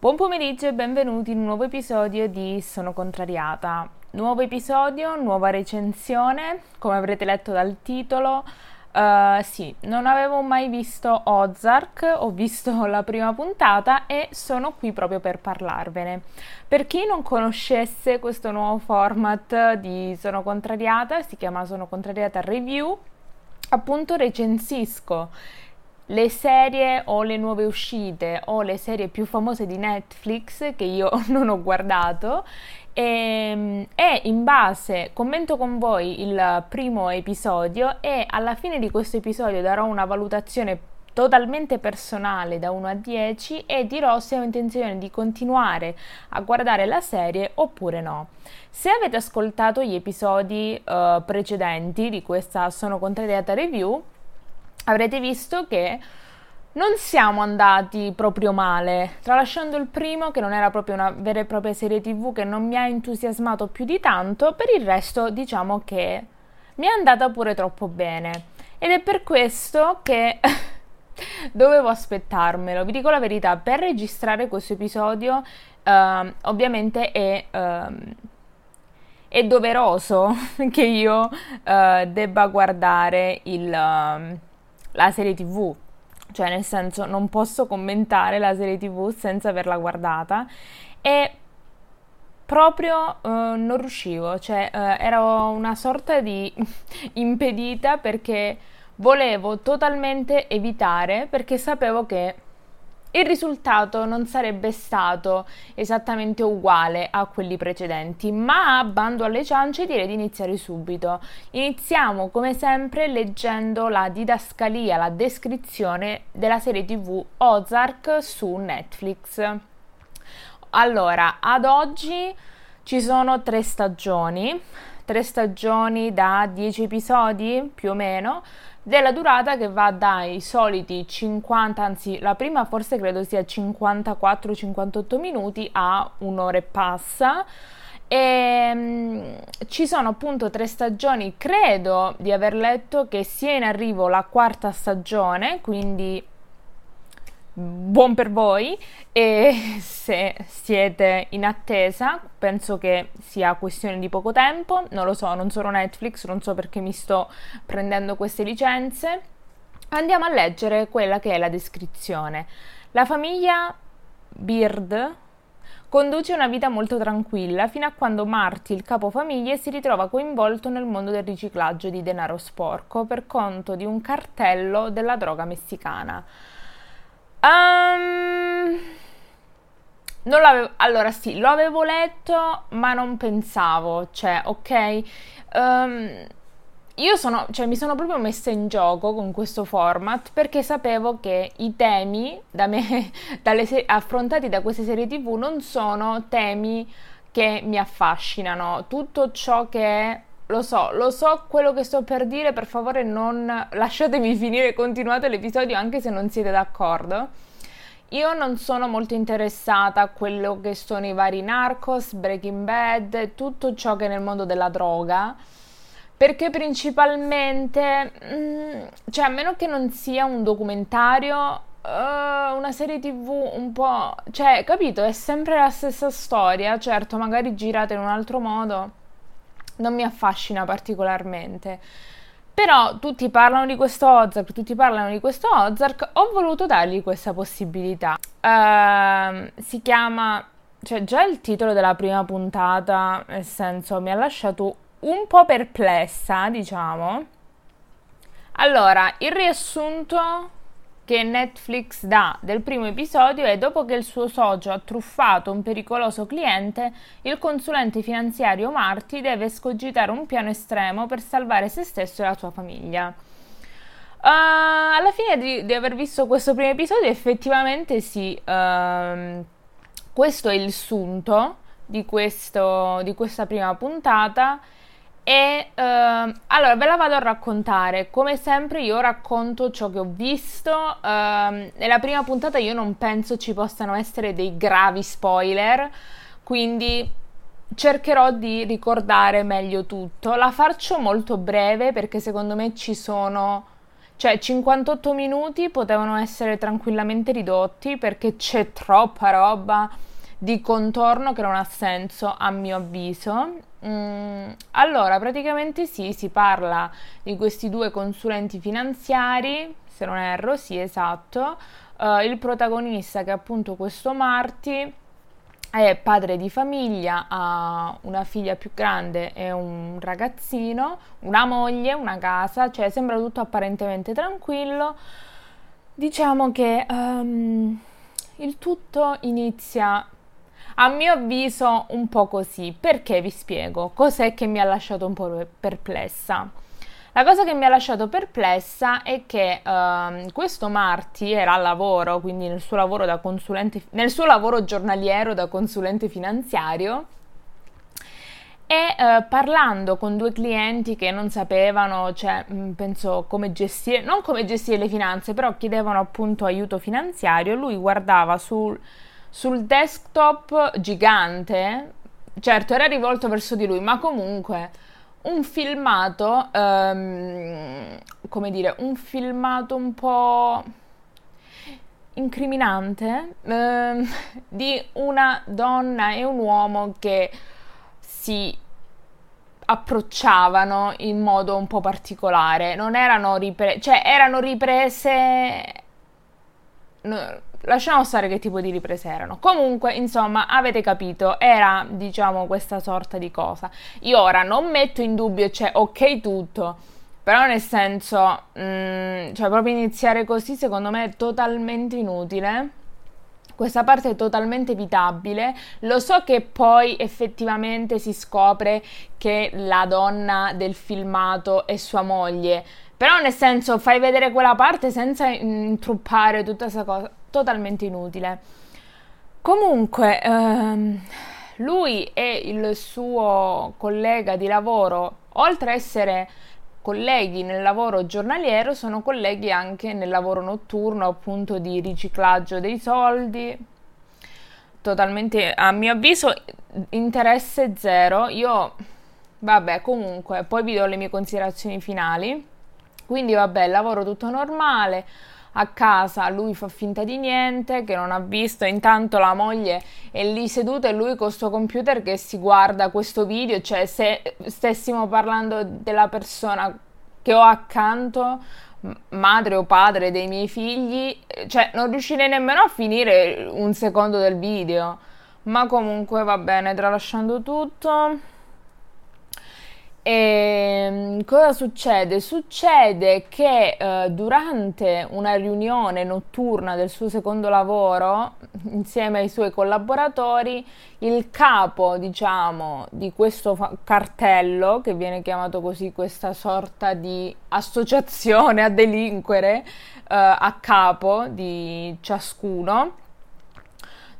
Buon pomeriggio e benvenuti in un nuovo episodio di Sono contrariata. Nuovo episodio, nuova recensione, come avrete letto dal titolo. Uh, sì, non avevo mai visto Ozark, ho visto la prima puntata e sono qui proprio per parlarvene. Per chi non conoscesse questo nuovo format di Sono contrariata, si chiama Sono contrariata review, appunto recensisco le serie o le nuove uscite o le serie più famose di Netflix che io non ho guardato e, ehm, e, in base commento con voi il primo episodio e alla fine di questo episodio darò una valutazione totalmente personale da 1 a 10 e dirò se ho intenzione di continuare a guardare la serie oppure no. Se avete ascoltato gli episodi uh, precedenti di questa Sono contrariata review avrete visto che non siamo andati proprio male, tralasciando il primo che non era proprio una vera e propria serie tv che non mi ha entusiasmato più di tanto, per il resto diciamo che mi è andata pure troppo bene ed è per questo che dovevo aspettarmelo. Vi dico la verità, per registrare questo episodio uh, ovviamente è... Uh, è doveroso che io uh, debba guardare il, uh, la serie tv cioè nel senso non posso commentare la serie tv senza averla guardata. E proprio uh, non riuscivo, cioè uh, ero una sorta di impedita perché volevo totalmente evitare perché sapevo che il risultato non sarebbe stato esattamente uguale a quelli precedenti, ma bando alle ciance direi di iniziare subito. Iniziamo come sempre leggendo la didascalia, la descrizione della serie TV Ozark su Netflix. Allora, ad oggi ci sono tre stagioni, tre stagioni da 10 episodi più o meno della durata che va dai soliti 50, anzi la prima forse credo sia 54-58 minuti a un'ora e passa. E, um, ci sono appunto tre stagioni, credo di aver letto che sia in arrivo la quarta stagione, quindi buon per voi e se siete in attesa penso che sia questione di poco tempo, non lo so, non sono Netflix, non so perché mi sto prendendo queste licenze. Andiamo a leggere quella che è la descrizione. La famiglia Beard conduce una vita molto tranquilla fino a quando Marty, il capofamiglia, si ritrova coinvolto nel mondo del riciclaggio di denaro sporco per conto di un cartello della droga messicana. Um, non l'avevo, allora sì, lo avevo letto, ma non pensavo, cioè, ok, um, io sono, cioè, mi sono proprio messa in gioco con questo format perché sapevo che i temi da me, se- affrontati da queste serie tv non sono temi che mi affascinano. Tutto ciò che lo so, lo so quello che sto per dire, per favore non lasciatemi finire, continuate l'episodio anche se non siete d'accordo. Io non sono molto interessata a quello che sono i vari Narcos, Breaking Bad, tutto ciò che è nel mondo della droga, perché principalmente, mm, cioè a meno che non sia un documentario, Uh, una serie tv un po'... cioè, capito? È sempre la stessa storia, certo, magari girata in un altro modo non mi affascina particolarmente. Però tutti parlano di questo Ozark, tutti parlano di questo Ozark, ho voluto dargli questa possibilità. Uh, si chiama, cioè già il titolo della prima puntata, nel senso, mi ha lasciato un po' perplessa, diciamo. Allora, il riassunto che Netflix dà del primo episodio è dopo che il suo socio ha truffato un pericoloso cliente, il consulente finanziario Marty deve scogitare un piano estremo per salvare se stesso e la sua famiglia. Uh, alla fine di, di, aver visto questo primo episodio, effettivamente sì, uh, questo è il sunto di, questo, di questa prima puntata. E uh, allora ve la vado a raccontare. Come sempre, io racconto ciò che ho visto. Uh, nella prima puntata, io non penso ci possano essere dei gravi spoiler, quindi cercherò di ricordare meglio tutto. La faccio molto breve perché secondo me ci sono Cioè 58 minuti potevano essere tranquillamente ridotti perché c'è troppa roba di contorno che non ha senso a mio avviso. Mm, allora, praticamente sì, si parla di questi due consulenti finanziari, se non erro, sì, esatto. Uh, il protagonista che è appunto questo Marty è padre di famiglia, ha una figlia più grande e un ragazzino, una moglie, una casa, cioè sembra tutto apparentemente tranquillo. Diciamo che um, il tutto inizia, a mio avviso, un po' così. Perché vi spiego? Cos'è che mi ha lasciato un po' perplessa? La cosa che mi ha lasciato perplessa è che uh, questo Marti era al lavoro, quindi nel suo lavoro, nel suo lavoro giornaliero da consulente finanziario e uh, parlando con due clienti che non sapevano, cioè mh, penso come gestire, non come gestire le finanze, però chiedevano appunto aiuto finanziario, lui guardava sul, sul desktop gigante, certo era rivolto verso di lui, ma comunque un filmato, um, come dire, un filmato un po' incriminante um, di una donna e un uomo che si approcciavano in modo un po' particolare. Non erano riprese, cioè erano riprese. No, lasciamo stare che tipo di riprese erano. Comunque, insomma, avete capito, era, diciamo, questa sorta di cosa. Io ora non metto in dubbio, cioè, ok tutto, però nel senso, mh, mm, cioè, proprio iniziare così, secondo me, è totalmente inutile. Questa parte è totalmente evitabile. Lo so che poi effettivamente si scopre che la donna del filmato è sua moglie, però nel senso fai vedere quella parte senza intruppare tutta questa cosa totalmente inutile. Comunque, ehm, lui e il suo collega di lavoro, oltre a essere colleghi nel lavoro giornaliero, sono colleghi anche nel lavoro notturno, appunto di riciclaggio dei soldi. Totalmente, a mio avviso, interesse zero. Io, vabbè, comunque, poi vi do le mie considerazioni finali. Quindi, vabbè, lavoro tutto normale a casa lui fa finta di niente, che non ha visto, intanto la moglie è lì seduta e lui con questo computer che si guarda questo video, cioè se stessimo parlando della persona che ho accanto, madre o padre dei miei figli, cioè non riuscirei nemmeno a finire un secondo del video. Ma comunque va bene, tralasciando tutto. E ehm, cosa succede? Succede che eh, durante una riunione notturna del suo secondo lavoro, insieme ai suoi collaboratori, il capo, diciamo, di questo fa- cartello, che viene chiamato così questa sorta di associazione a delinquere eh, a capo di ciascuno,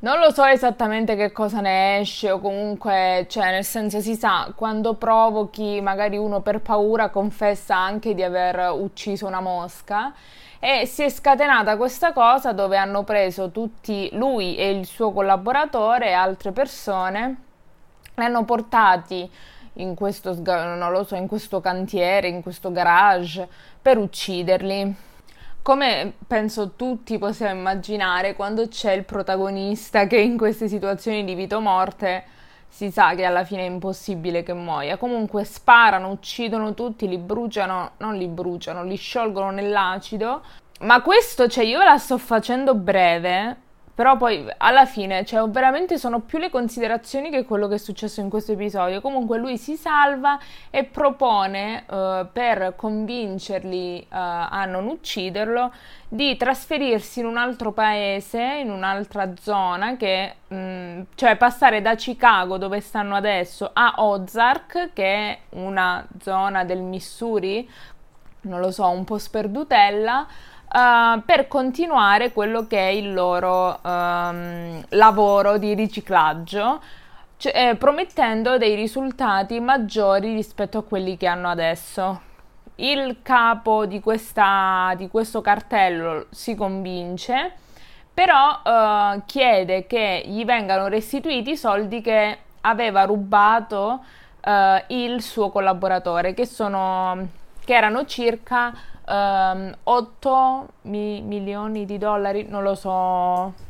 non lo so esattamente che cosa ne esce o comunque, cioè nel senso si sa, quando provochi magari uno per paura confessa anche di aver ucciso una mosca e si è scatenata questa cosa dove hanno preso tutti lui e il suo collaboratore e altre persone, li hanno portati in questo, so, in questo cantiere, in questo garage per ucciderli come penso tutti possiamo immaginare, quando c'è il protagonista che in queste situazioni di vita o morte si sa che alla fine è impossibile che muoia. Comunque sparano, uccidono tutti, li bruciano, non li bruciano, li sciolgono nell'acido. Ma questo, cioè, io la sto facendo breve però poi alla fine, cioè, veramente sono più le considerazioni che quello che è successo in questo episodio. Comunque lui si salva e propone uh, per convincerli uh, a non ucciderlo di trasferirsi in un altro paese, in un'altra zona, che, mh, mm, cioè passare da Chicago, dove stanno adesso, a Ozark, che è una zona del Missouri, non lo so, un po' sperdutella uh, per continuare quello che è il loro um, lavoro di riciclaggio, cioè, eh, promettendo dei risultati maggiori rispetto a quelli che hanno adesso. Il capo di, questa, di questo cartello si convince, però uh, chiede che gli vengano restituiti i soldi che aveva rubato uh, il suo collaboratore, che, sono, che erano circa um, 8 mi- milioni di dollari, non lo so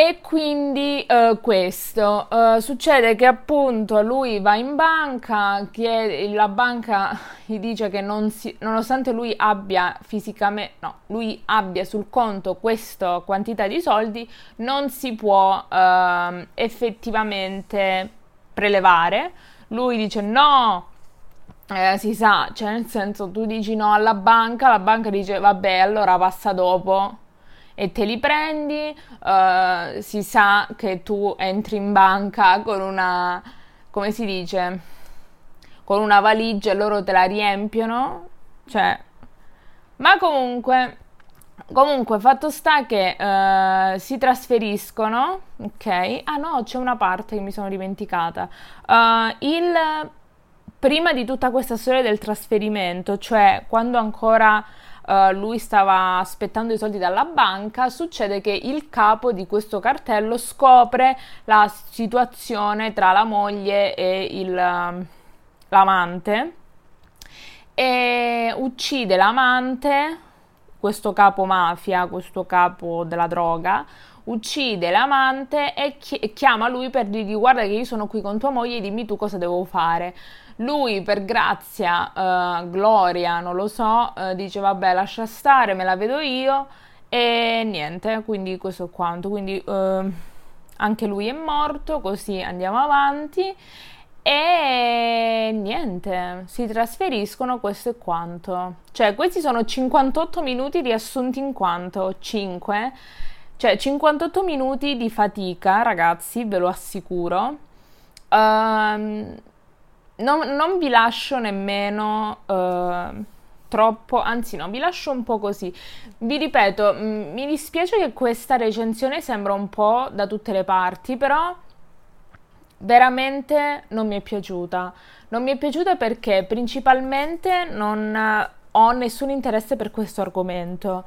e quindi uh, questo uh, succede che appunto lui va in banca, chiede, la banca gli dice che non si, nonostante lui abbia fisicamente, no, lui abbia sul conto questa quantità di soldi, non si può uh, effettivamente prelevare. Lui dice no, eh, si sa, cioè nel senso tu dici no alla banca, la banca dice vabbè allora passa dopo e te li prendi, uh, si sa che tu entri in banca con una, come si dice, con una valigia e loro te la riempiono, cioè, ma comunque, comunque fatto sta che uh, si trasferiscono, ok? Ah no, c'è una parte che mi sono dimenticata. Uh, il prima di tutta questa storia del trasferimento, cioè quando ancora uh, lui stava aspettando i soldi dalla banca, succede che il capo di questo cartello scopre la situazione tra la moglie e il, uh, l'amante e uccide l'amante, questo capo mafia, questo capo della droga, uccide l'amante e chiama lui per dirgli guarda che io sono qui con tua moglie, dimmi tu cosa devo fare. Lui per grazia, uh, gloria, non lo so, uh, dice vabbè lascia stare, me la vedo io e niente, quindi questo è quanto. Quindi uh, anche lui è morto, così andiamo avanti e niente, si trasferiscono, questo è quanto. Cioè questi sono 58 minuti riassunti in quanto? 5? Cioè 58 minuti di fatica, ragazzi, ve lo assicuro. Um, non, non vi lascio nemmeno uh, troppo, anzi no, vi lascio un po' così. Vi ripeto, m- mm, mi dispiace che questa recensione sembra un po' da tutte le parti, però veramente non mi è piaciuta. Non mi è piaciuta perché principalmente non ho nessun interesse per questo argomento.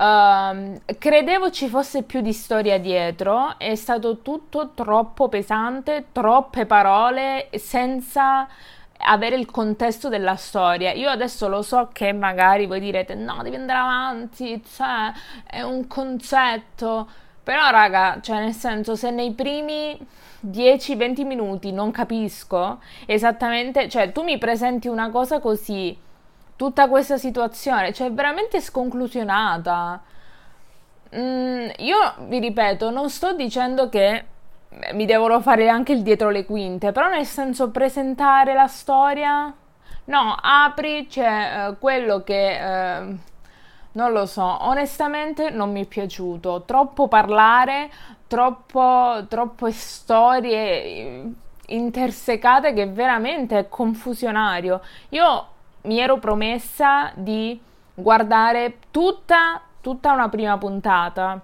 Uh, credevo ci fosse più di storia dietro, è stato tutto troppo pesante, troppe parole senza avere il contesto della storia. Io adesso lo so che magari voi direte no, devi andare avanti, cioè è un concetto, però raga, cioè nel senso se nei primi 10-20 minuti non capisco esattamente, cioè tu mi presenti una cosa così tutta questa situazione, cioè veramente sconclusionata. Mm, io vi ripeto, non sto dicendo che mi devono fare anche il dietro le quinte, però nel senso presentare la storia, no, apri, c'è eh, quello che... Eh, non lo so, onestamente non mi è piaciuto. Troppo parlare, troppo, troppe storie intersecate che veramente è confusionario. Io mi ero promessa di guardare tutta, tutta una prima puntata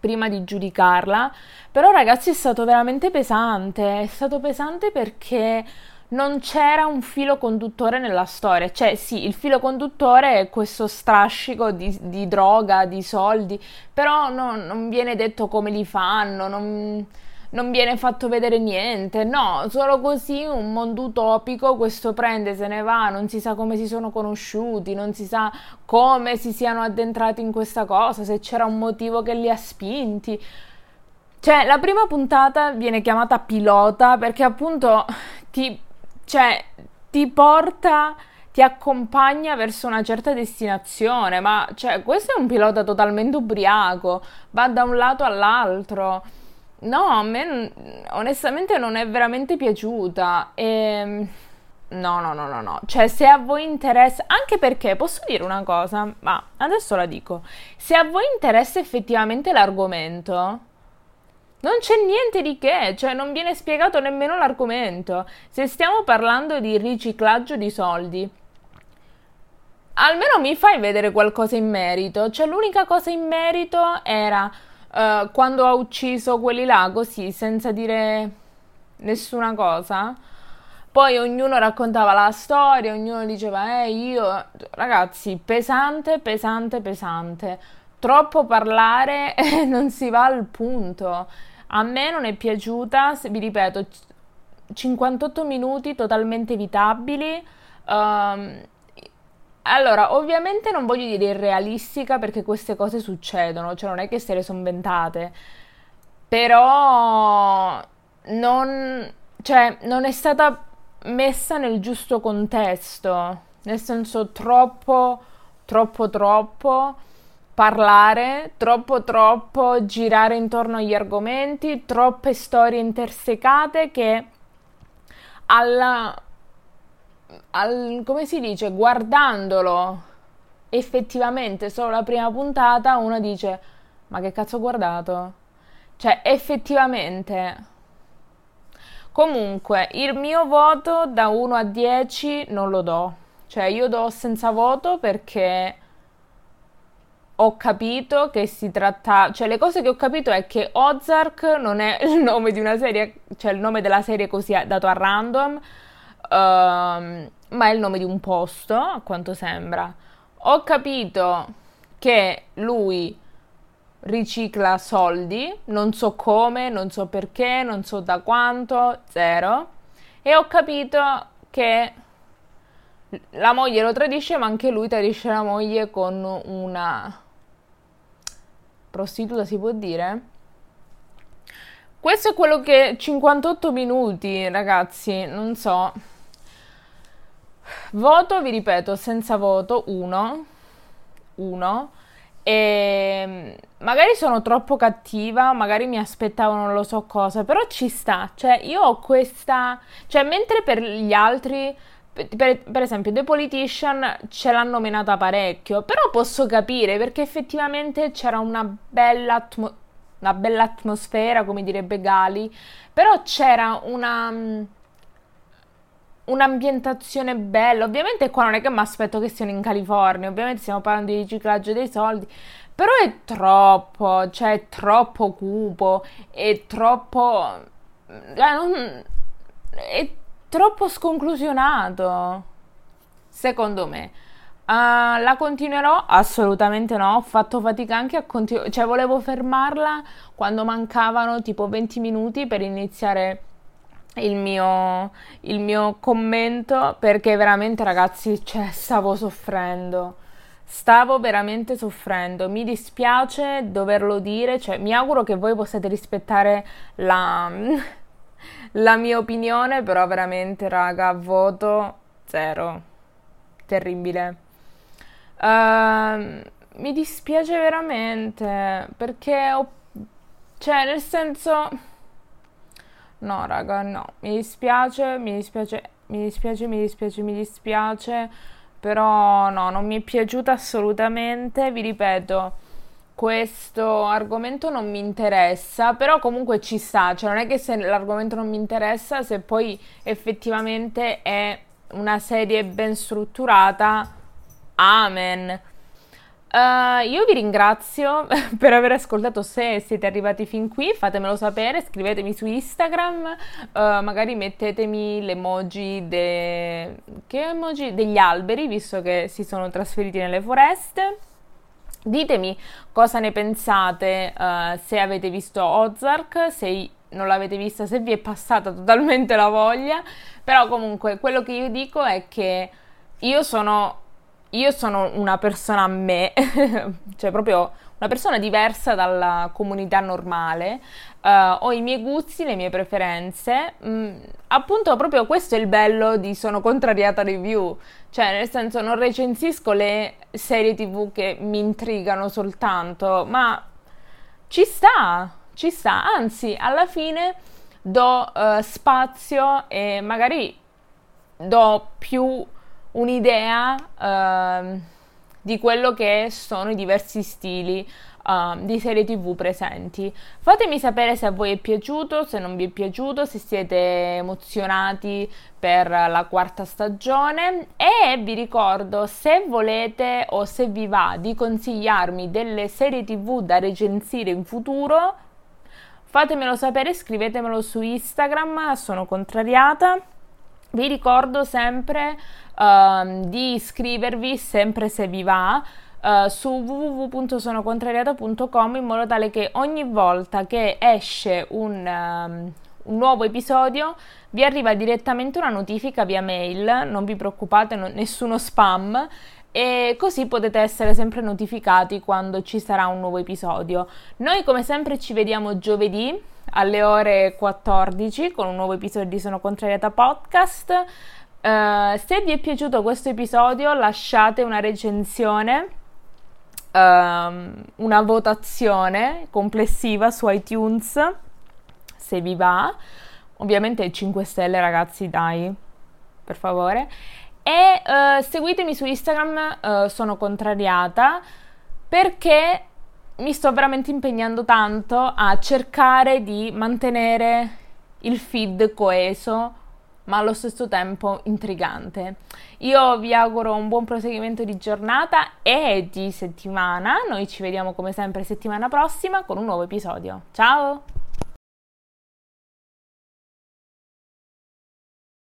prima di giudicarla, però ragazzi è stato veramente pesante, è stato pesante perché non c'era un filo conduttore nella storia, cioè sì, il filo conduttore è questo strascico di, di droga, di soldi, però no, non viene detto come li fanno, non non viene fatto vedere niente, no, solo così un mondo utopico, questo prende, se ne va, non si sa come si sono conosciuti, non si sa come si siano addentrati in questa cosa, se c'era un motivo che li ha spinti. Cioè, la prima puntata viene chiamata pilota perché appunto ti, cioè, ti porta ti accompagna verso una certa destinazione, ma cioè, questo è un pilota totalmente ubriaco, va da un lato all'altro. No, a me onestamente non è veramente piaciuta. E... Ehm, no, no, no, no, no. Cioè, se a voi interessa, anche perché posso dire una cosa, ma adesso la dico. Se a voi interessa effettivamente l'argomento, non c'è niente di che, cioè non viene spiegato nemmeno l'argomento. Se stiamo parlando di riciclaggio di soldi, almeno mi fai vedere qualcosa in merito. Cioè, l'unica cosa in merito era uh, quando ha ucciso quelli là così senza dire nessuna cosa. Poi ognuno raccontava la storia, ognuno diceva, eh, io, ragazzi, pesante, pesante, pesante. Troppo parlare e non si va al punto. A me non è piaciuta, vi ripeto, 58 minuti totalmente evitabili. Um, allora, ovviamente non voglio dire irrealistica perché queste cose succedono, cioè non è che se le sono inventate, però non, cioè, non è stata messa nel giusto contesto, nel senso troppo, troppo, troppo parlare, troppo, troppo girare intorno agli argomenti, troppe storie intersecate che alla, al, come si dice, guardandolo effettivamente solo la prima puntata, uno dice, ma che cazzo ho guardato? Cioè, effettivamente... Comunque, il mio voto da 1 a 10 non lo do. Cioè, io do senza voto perché ho capito che si tratta, cioè le cose che ho capito è che Ozark non è il nome di una serie, cioè il nome della serie così dato a random, uh, ma è il nome di un posto, a quanto sembra. Ho capito che lui ricicla soldi, non so come, non so perché, non so da quanto, zero. E ho capito che la moglie lo tradisce, ma anche lui tradisce la moglie con una prostituta, si può dire? Questo è quello che 58 minuti, ragazzi, non so. Voto, vi ripeto, senza voto 1 1 e magari sono troppo cattiva, magari mi aspettavo non lo so cosa, però ci sta. Cioè, io ho questa, cioè mentre per gli altri per, per, esempio, The Politician ce l'hanno menata parecchio, però posso capire perché effettivamente c'era una bella, atmo- una bella atmosfera, come direbbe Gali, però c'era una mm, un'ambientazione bella. Ovviamente qua non è che mi aspetto che siano in California, ovviamente stiamo parlando di riciclaggio dei soldi, però è troppo, cioè è troppo cupo, è troppo... Cioè, è troppo sconclusionato, secondo me. Uh, la continuerò? Assolutamente no, ho fatto fatica anche a continuare, cioè volevo fermarla quando mancavano tipo 20 minuti per iniziare il mio, il mio commento perché veramente ragazzi, cioè stavo soffrendo. Stavo veramente soffrendo, mi dispiace doverlo dire, cioè mi auguro che voi possiate rispettare la, la mia opinione, però veramente, raga, voto zero. Terribile. Uh, mi dispiace veramente perché ho... Cioè, nel senso... No, raga, no. Mi dispiace, mi dispiace, mi dispiace, mi dispiace, mi dispiace. Però no, non mi è piaciuta assolutamente. Vi ripeto questo argomento non mi interessa, però comunque ci sta, cioè non è che se l'argomento non mi interessa, se poi effettivamente è una serie ben strutturata, amen. Uh, io vi ringrazio per aver ascoltato. Se siete arrivati fin qui, fatemelo sapere. Scrivetemi su Instagram. Uh, magari mettetemi l'emoji, de... emoji degli alberi, visto che si sono trasferiti nelle foreste. Ditemi cosa ne pensate, uh, se avete visto Ozark, se non l'avete vista, se vi è passata totalmente la voglia, però comunque quello che io dico è che io sono, io sono una persona a me, cioè proprio una persona diversa dalla comunità normale, uh, ho i miei gusti, le mie preferenze, mm, appunto proprio questo è il bello di Sono contrariata review, cioè nel senso non recensisco le serie tv che mi intrigano soltanto, ma ci sta, ci sta, anzi alla fine do uh, spazio e magari do più un'idea uh, di quello che sono i diversi stili uh, di serie tv presenti. Fatemi sapere se a voi è piaciuto, se non vi è piaciuto, se siete emozionati per la quarta stagione e vi ricordo se volete o se vi va di consigliarmi delle serie tv da recensire in futuro fatemelo sapere, scrivetemelo su Instagram, sono contrariata. Vi ricordo sempre uh, di iscrivervi sempre se vi va uh, su www.sonocontrariata.com in modo tale che ogni volta che esce un, um, un nuovo episodio vi arriva direttamente una notifica via mail, non vi preoccupate, non, nessuno spam e così potete essere sempre notificati quando ci sarà un nuovo episodio. Noi come sempre ci vediamo giovedì alle ore 14 con un nuovo episodio di Sono Contrariata Podcast. Uh, se vi è piaciuto questo episodio lasciate una recensione, uh, una votazione complessiva su iTunes se vi va. Ovviamente 5 stelle ragazzi dai, per favore. E uh, seguitemi su Instagram, sono contrariata perché mi sto veramente impegnando tanto a cercare di mantenere il feed coeso ma allo stesso tempo intrigante. Io vi auguro un buon proseguimento di giornata e di settimana. Noi ci vediamo come sempre settimana prossima con un nuovo episodio. Ciao!